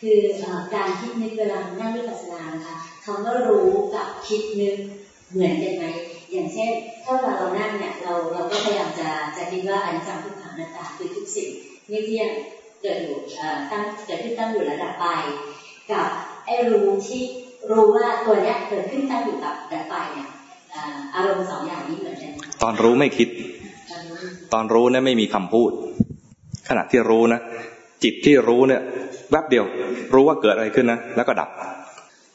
คือการคิดนึกเวลานั่งวิปัสสนาค่ะคำว่ารู้กับคิดนึกเหมือนกันไหมอย่างเช่น ถ้าเวลาเรานั่งเนี่ยเราเราก็พยายามจะจะคิดว่าอันจังทุกขังนาตาคือทุกสิ่งไม่เที่ยงเกิดอยู่ตั้งเกิดขึ้นตั้งอยู่ระดับไป กับไอ้รู้ที่รู้ว่าตัวเนี้ยเกิดขึ้นตั้งอยู่กับดับไปเนี่ยอารมณ์สองอย่างนี้เหมือนกันตอนรู้ไม่คิด ตอนรู้เนี่ยไม่มีคำพูด ขณะที่รู้นะจิตที่รู้เนี่ย แวบเดียว รู้ว่าเกิดอะไรขึ้นนะแล้วก็ดับ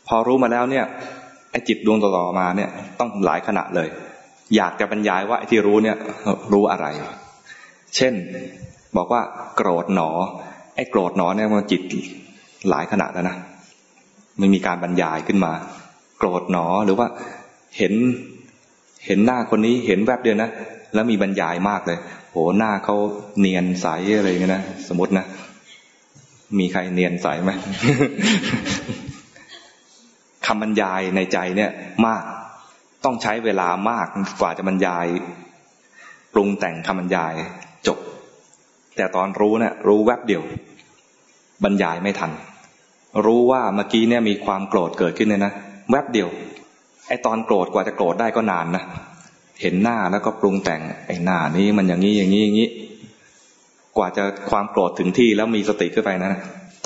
พอรู้มาแล้วเนี่ยไอ้จิตดวงต่อๆมาเนี่ยต้องหลายขณะเลย อยากจะบรรยายว่าไอ้ที่รู้เนี่ยรู้อะไร เช่นบอกว่าโกรธหนอ ไอ้โกรธหนอเนี่ยมันจิตหลายขณะแล้วนะไม่มีการบรรยายขึ้นมา โกรธหนอหรือว่าเห็นเห็นหน้าคนนี้เห็นแวบเดียวนะแล้วมีบรรยายมากเลย โหหน้าเขาเนียนใสอะไรเงี้ยนะสมมตินะ มีใครเนียนใสไหมคำบรรยายในใจเนี่ยมาก ต้องใช้เวลามากกว่าจะบรรยาย ปรุงแต่งคำบรรยายจบ แต่ตอนรู้เนะี่ยรู้แวบเดียว บรรยายไม่ทัน รู้ว่าเมื่อกี้เนี่ยมีความโกรธเกิดขึ้นเนี่ยนะแวบเดียว ไอตอนโกรธกว่าจะโกรธได้ก็นานนะเห็นหน้าแล้วก็ปรุงแต่งไอหน้านี้มันอย่างนี้อย่างนี้อย่างนี้ กว่าจะความโกรธถึงที่แล้วมีสติขึ้นไปนะ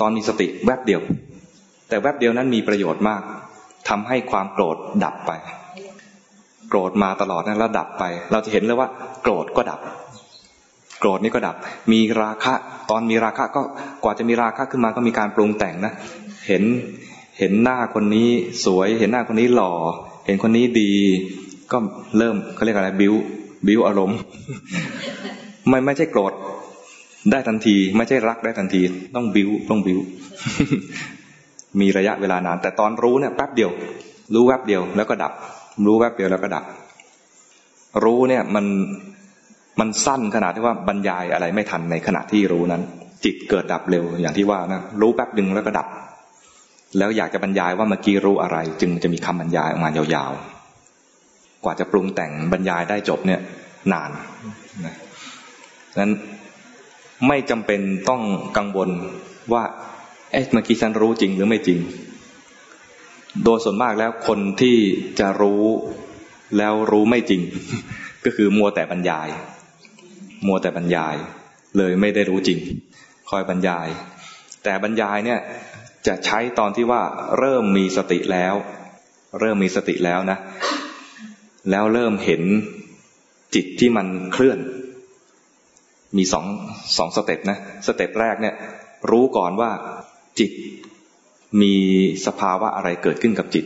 ตอนมีสติแวบเดียว แต่แวบเดียวนั้นมีประโยชน์มากทำให้ความโกรธดับไป โกรธมาตลอดนั้นแล้วดับไป เราจะเห็นเลยว่า โกรธก็ดับ โกรธนี่ก็ดับ มีราคะ ตอนมีราคะก็กว่าจะมีราคะขึ้นมาก็มีการปรุงแต่งนะ เห็นเห็นหน้าคนนี้สวย เห็นหน้าคนนี้หล่อ เห็นคนนี้ดี ก็เริ่มเขาเรียกอะไร บิวบิวอารมณ์ ไม่ไม่ใช่โกรธ ได้ทันที ไม่ใช่รักได้ทันที ต้องบิวต้องบิวมีระยะเวลานาน แต่ตอนรู้เนี่ยแป๊บเดียว รู้แวบเดียวแล้วก็ดับ รู้แวบเดียวแล้วก็ดับ รู้เนี่ยมันมันสั้นขนาดที่ว่าบรรยายอะไรไม่ทันในขณะที่รู้นั้น จิตเกิดดับเร็วอย่างที่ว่านะรู้แป๊บหนึ่งแล้วก็ดับ แล้วอยากจะบรรยายว่าเมื่อกี้รู้อะไร จึงจะมีคำบรรยายออกมายาวๆ กว่าจะปรุงแต่งบรรยายได้จบเนี่ย นานนะนั้น ไม่จำเป็นต้องกังวลว่าเอ๊ะเมื่อกี้ฉันรู้จริงหรือไม่จริง โดยส่วนมากแล้วคนที่จะรู้แล้วรู้ไม่จริง ก็คือมัวแต่บรรยาย มัวแต่บรรยาย เลยไม่ได้รู้จริง คอยบรรยาย แต่บรรยายเนี่ยจะใช้ตอนที่ว่าเริ่มมีสติแล้ว เริ่มมีสติแล้วนะ แล้วเริ่มเห็นจิตที่มันเคลื่อน มีสองสอง step นะ step แรกเนี่ย รู้ก่อนว่าจิตมีสภาวะอะไรเกิดขึ้นกับจิต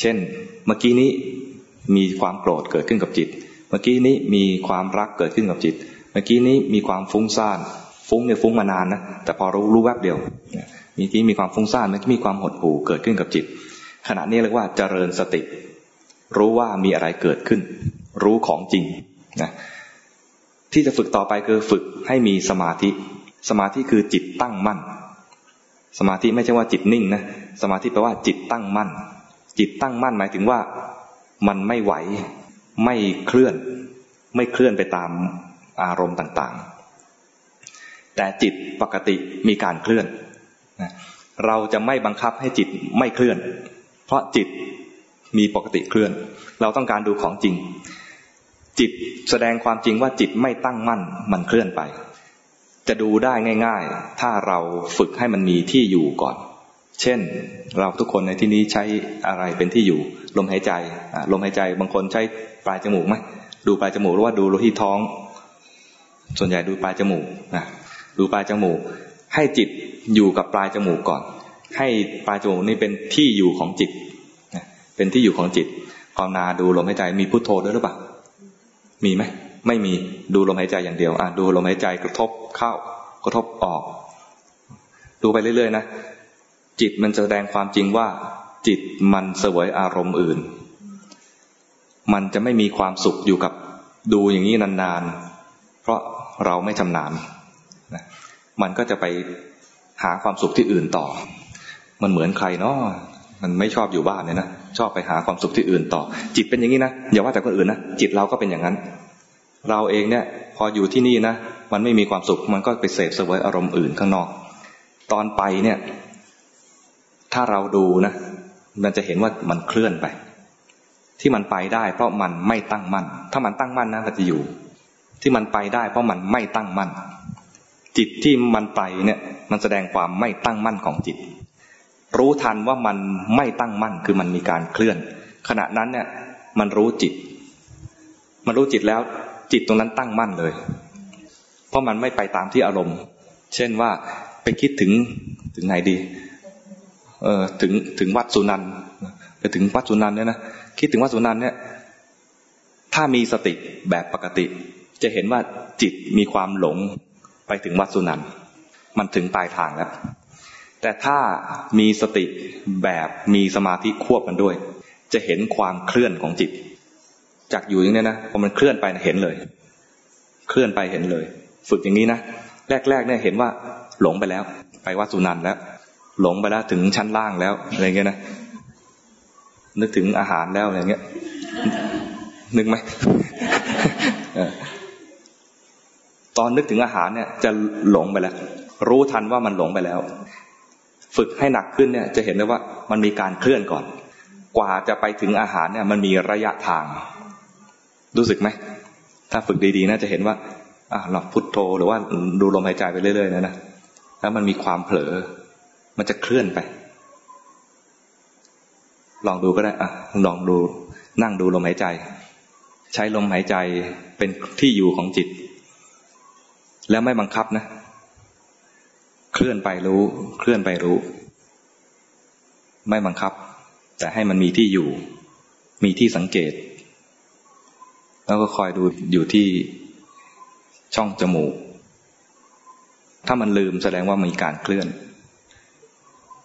เช่น เมื่อกี้นี้มีความโกรธเกิดขึ้นกับจิต เมื่อกี้นี้มีความรักเกิดขึ้นกับจิต เมื่อกี้นี้มีความฟุ้งซ่าน ฟุ้งเนี่ยฟุ้งมานานนะ แต่พอรู้รู้แวบเดียว เมื่อกี้มีความฟุ้งซ่าน เมื่อกี้มีความหดหู่เกิดขึ้นกับจิต ขณะนี้เรียกว่าเจริญสติ รู้ว่ามีอะไรเกิดขึ้น รู้ของจริงนะ ที่จะฝึกต่อไปคือฝึกให้มีสมาธิ สมาธิคือจิตตั้งมั่น สมาธิไม่ใช่ว่าจิตนิ่งนะ สมาธิแปลว่าจิตตั้งมั่น จิตตั้งมั่นหมายถึงว่ามันไม่ไหว ไม่เคลื่อน ไม่เคลื่อนไปตามอารมณ์ต่างๆ แต่จิตปกติมีการเคลื่อน เราจะไม่บังคับให้จิตไม่เคลื่อน เพราะจิตมีปกติเคลื่อน เราต้องการดูของจริง จิตแสดงความจริงว่าจิตไม่ตั้งมั่นมันเคลื่อนไป จะดูได้ง่าย ๆ ถ้าเราฝึกให้มันมีที่อยู่ก่อน เช่น เราทุกคนในที่นี้ใช้อะไรเป็นที่อยู่ ลมหายใจลมหายใจบางคนใช้ปลายจมูกไหมดูปลายจมูกหรือว่าดูที่ท้อง ส่วนใหญ่ดูปลายจมูกนะดูปลายจมูก ให้จิตอยู่กับปลายจมูกก่อน ให้ปลายจมูกนี่เป็นที่อยู่ของจิตเป็นที่อยู่ของจิตภาวนาดูลมหายใจมีพุทโธด้วยหรือเปล่า มีไหมไม่มีดูลมหายใจอย่างเดียว อะดูลมหายใจกระทบเข้ากระทบออก ดูไปเรื่อยๆนะจิตมันแสดงความจริงว่า จิตมันเสวยอารมณ์อื่น มันจะไม่มีความสุขอยู่กับดูอย่างนี้นานๆ เพราะเราไม่ชำนาญนะมันก็จะไปหาความสุขที่อื่นต่อ มันเหมือนใครเนาะมันไม่ชอบอยู่บ้านเนี่ยนะ ชอบไปหาความสุขที่อื่นต่อ จิตเป็นอย่างนี้นะอย่าว่าแต่คนอื่นนะจิตเราก็เป็นอย่างนั้น เราเองเนี่ยพออยู่ที่นี่นะมันไม่มีความสุขมันก็ไปเสพเสวยอารมณ์อื่นข้างนอก ตอนไปเนี่ย ถ้าเราดูนะมันจะเห็นว่ามันเคลื่อนไป ที่มันไปได้ เพราะมันไม่ตั้งมั่นถ้ามันตั้งมั่นนะมันจะอยู่ ที่มันไปได้ เพราะมันไม่ตั้งมั่นจิตที่มันไปเนี่ย มันแสดงความไม่ตั้งมั่นของจิต รู้ทันว่ามันไม่ตั้งมั่นคือมันมีการเคลื่อน ขณะนั้นเนี่ยมันรู้จิต มันรู้จิตแล้วจิตตรงนั้นตั้งมั่นเลย เพราะมันไม่ไปตามที่อารมณ์ เช่นว่าไปคิดถึงถึงไหนดี เออถึงถึงวัดสุนันไปถึงวัดสุนันเนี่ยนะคิดถึงวัดสุนันเนี่ย ถ้ามีสติแบบปกติ จะเห็นว่าจิตมีความหลงไปถึงวัดสุนันมันถึงปลายทางแล้ว แต่ถ้ามีสติแบบมีสมาธิควบกันด้วย จะเห็นความเคลื่อนของจิต จากอยู่อย่างนี้นะพอมันเคลื่อนไปเห็นเลย เคลื่อนไปเห็นเลย ฝึกอย่างนี้นะแรกๆเนี่ยเห็นว่าหลงไปแล้ว ไปวัดสุนันแล้ว หลงไปแล้วถึงชั้นล่างแล้วอะไรเงี้ยนะนึกถึงอาหารแล้วอะไรเงี้ย นึกไหมตอนนึกถึงอาหารเนี่ย จะหลงไปแล้ว รู้ทันว่ามันหลงไปแล้ว ฝึกให้หนักขึ้นเนี่ยจะเห็นได้ว่ามันมีการเคลื่อนก่อน กว่าจะไปถึงอาหารเนี่ยมันมีระยะทาง รู้สึกไหม ถ้าฝึกดีๆน่าจะเห็นว่าอะเราพุทโธหรือว่าดูลมหายใจไปเรื่อยๆนะนะแล้วมันมีความเผลอ มันจะเคลื่อนไป ลองดูก็ได้อะลองดูนั่งดูลมหายใจ ใช้ลมหายใจเป็นที่อยู่ของจิต แล้วไม่บังคับนะ เคลื่อนไปรู้ เคลื่อนไปรู้ ไม่บังคับ แต่ให้มันมีที่อยู่ มีที่สังเกต แล้วก็คอยดูอยู่ที่ช่องจมูก ถ้ามันลืมแสดงว่ามีการเคลื่อน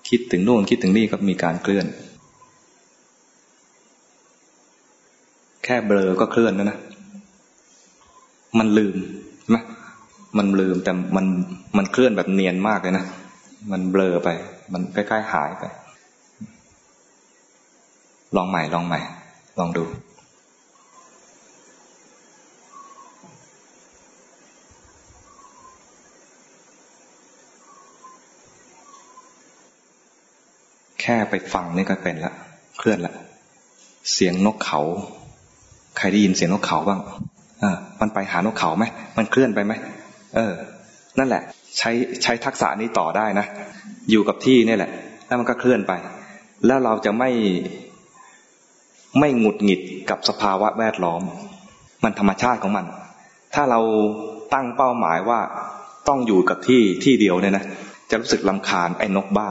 คิดถึงโน่นคิดถึงนี่ก็มีการเคลื่อน แค่เบลอก็เคลื่อนแล้วนะ มันลืม มันลืมแต่มันมันเคลื่อนแบบเนียนมากเลยนะ มันเบลอไป มันใกล้ๆหายไป ลองใหม่ ลองใหม่ ลองดูแค่ไปฟังนี่ก็เป็นละเคลื่อนละเสียงนกเขา ใครได้ยินเสียงนกเขาบ้างเออมันไปหานกเขาไหมมันเคลื่อนไปไหม เออ นั่นแหละ ใช้ใช้ทักษะนี้ต่อได้นะ อยู่กับที่นี่แหละ แล้วมันก็เคลื่อนไป แล้วเราจะไม่ไม่หงุดหงิดกับสภาวะแวดล้อม มันธรรมชาติของมัน ถ้าเราตั้งเป้าหมายว่าต้องอยู่กับที่ที่เดียวเนี่ยนะจะรู้สึกลำคาญไอ้นกบ้า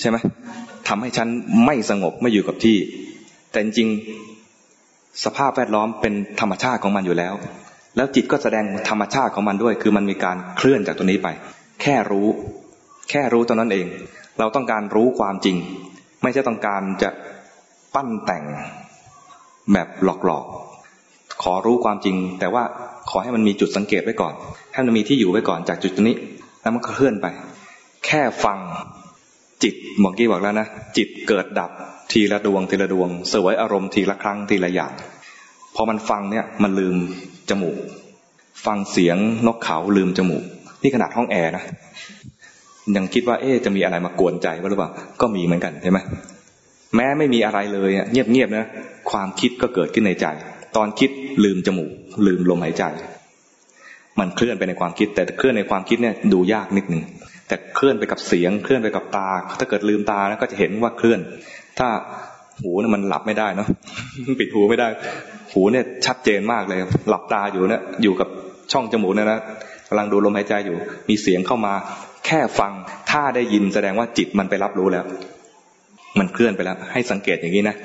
ใช่ไหมทำให้ฉันไม่สงบไม่อยู่กับที่ แต่จริงสภาพแวดล้อมเป็นธรรมชาติของมันอยู่แล้ว แล้วจิตก็แสดงธรรมชาติของมันด้วย คือมันมีการเคลื่อนจากตัวนี้ไป แค่รู้ แค่รู้ตอนนั้นเอง เราต้องการรู้ความจริง ไม่ใช่ต้องการจะปั้นแต่งแบบหลอกๆ ขอรู้ความจริง แต่ว่าขอให้มันมีจุดสังเกตไว้ก่อน ให้มันมีที่อยู่ไว้ก่อนจากจุดนี้ แล้วมันก็เคลื่อนไป แค่ฟังจิตเมื่อกี้บอกแล้วนะ จิตเกิดดับทีละดวงทีละดวง เสวยอารมณ์ทีละครั้งทีละอย่าง พอมันฟังเนี่ยมันลืม จมูก ฟังเสียงนกเขาลืมจมูก นี่ขนาดห้องแอร์นะยังคิดว่าเอ๊จะมีอะไรมากวนใจว่าหรือเปล่าก็มีเหมือนกันใช่ไหมแม้ไม่มีอะไรเลยเงียบๆนะ ความคิดก็เกิดขึ้นในใจ ตอนคิดลืมจมูก ลืมลมหายใจ มันเคลื่อนไปในความคิด แต่เคลื่อนในความคิดเนี่ยดูยากนิดหนึ่งแต่เคลื่อนไปกับเสียง เคลื่อนไปกับตา ถ้าเกิดลืมตาแล้วก็จะเห็นว่าเคลื่อน ถ้า หูเนี่ยมันหลับไม่ได้เนาะปิดหูไม่ได้ หูเนี่ยชัดเจนมากเลย หลับตาอยู่เนี่ยอยู่กับช่องจมูกเนี่ยนะกำลังดูลมหายใจอยู่ มีเสียงเข้ามา แค่ฟังถ้าได้ยินแสดงว่าจิตมันไปรับรู้แล้ว มันเคลื่อนไปแล้ว ให้สังเกตอย่างนี้นะ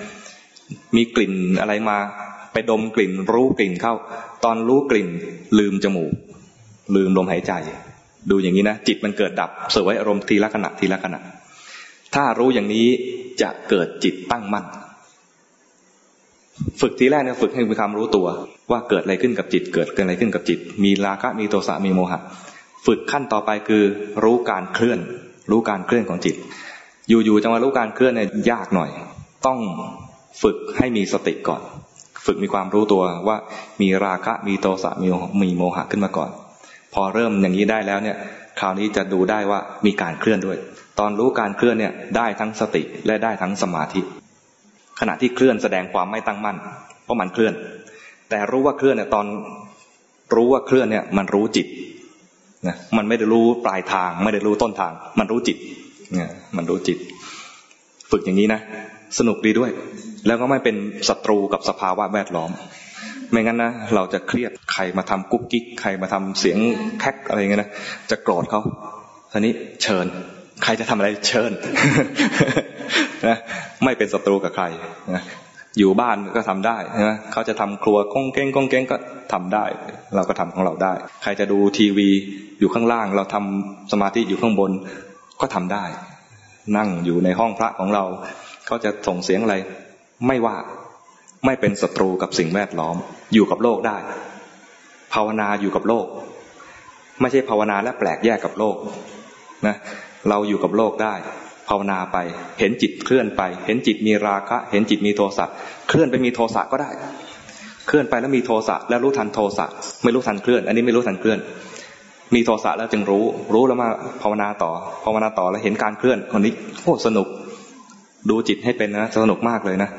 มีกลิ่นอะไรมาไปดมกลิ่น รู้กลิ่นเข้า ตอนรู้กลิ่น ลืมจมูก ลืมลมหายใจ ดูอย่างนี้นะจิตมันเกิดดับสวยอารมณ์ทีละขณะทีละขณะถ้ารู้อย่างนี้ จะเกิดจิตตั้งมั่น ฝึกทีแรกเนี่ยฝึกให้มีความรู้ตัว ว่าเกิดอะไรขึ้นกับจิต เกิดอะไรขึ้นกับจิต มีราคะมีโทสะมีโมหะ ฝึกขั้นต่อไปคือรู้การเคลื่อน รู้การเคลื่อนของจิต อยู่ๆจะมารู้การเคลื่อนเนี่ยยากหน่อย ต้องฝึกให้มีสติก่อน ฝึกมีความรู้ตัวว่ามีราคะมีโทสะมีมีโมหะขึ้นมาก่อน พอเริ่มอย่างนี้ได้แล้วเนี่ย คราวนี้จะดูได้ว่ามีการเคลื่อนด้วย ตอนรู้การเคลื่อนเนี่ยได้ทั้งสติและได้ทั้งสมาธิ ขณะที่เคลื่อนแสดงความไม่ตั้งมั่น เพราะมันเคลื่อน แต่รู้ว่าเคลื่อนเนี่ยตอนรู้ว่าเคลื่อนเนี่ยมันรู้จิตนะมันไม่ได้รู้ปลายทาง ไม่ได้รู้ต้นทาง มันรู้จิตเนี่ยมันรู้จิต ฝึกอย่างนี้นะสนุกดีด้วย แล้วก็ไม่เป็นศัตรูกับสภาวะแวดล้อม ไม่งั้นนะเราจะเครียดใครมาทำกุ๊กกิ๊กใครมาทำเสียงแคกอะไรเงี้ยนะจะโกรธเขาทีนี้เชิญ ใครจะทำอะไรเชิญนะไม่เป็นศัตรูกับใครนะอยู่บ้านก็ทำได้นะเขาจะทำครัวก้องเก้งก้องเก้งก็ทำได้ เราก็ทำของเราได้ ใครจะดูทีวีอยู่ข้างล่าง เราทำสมาธิอยู่ข้างบนก็ทำได้ นั่งอยู่ในห้องพระของเราเขาจะส่งเสียงอะไร ไม่ว่าไม่เป็นศัตรูกับสิ่งแวดล้อม อยู่กับโลกได้ ภาวนาอยู่กับโลก ไม่ใช่ภาวนาและแปลกแยกกับโลกนะ เราอยู่กับโลกได้ ภาวนาไป เห็นจิตเคลื่อนไป เห็นจิตมีราคะ เห็นจิตมีโทสะเคลื่อนไปมีโทสะก็ได้ เคลื่อนไปแล้วมีโทสะแล้วรู้ทันโทสะไม่รู้ทันเคลื่อน อันนี้ไม่รู้ทันเคลื่อน มีโทสะแล้วจึงรู้ รู้แล้วมาภาวนาต่อ ภาวนาต่อแล้วเห็นการเคลื่อนคนนี้โอ้สนุก ดูจิตให้เป็นนะสนุกมากเลยนะ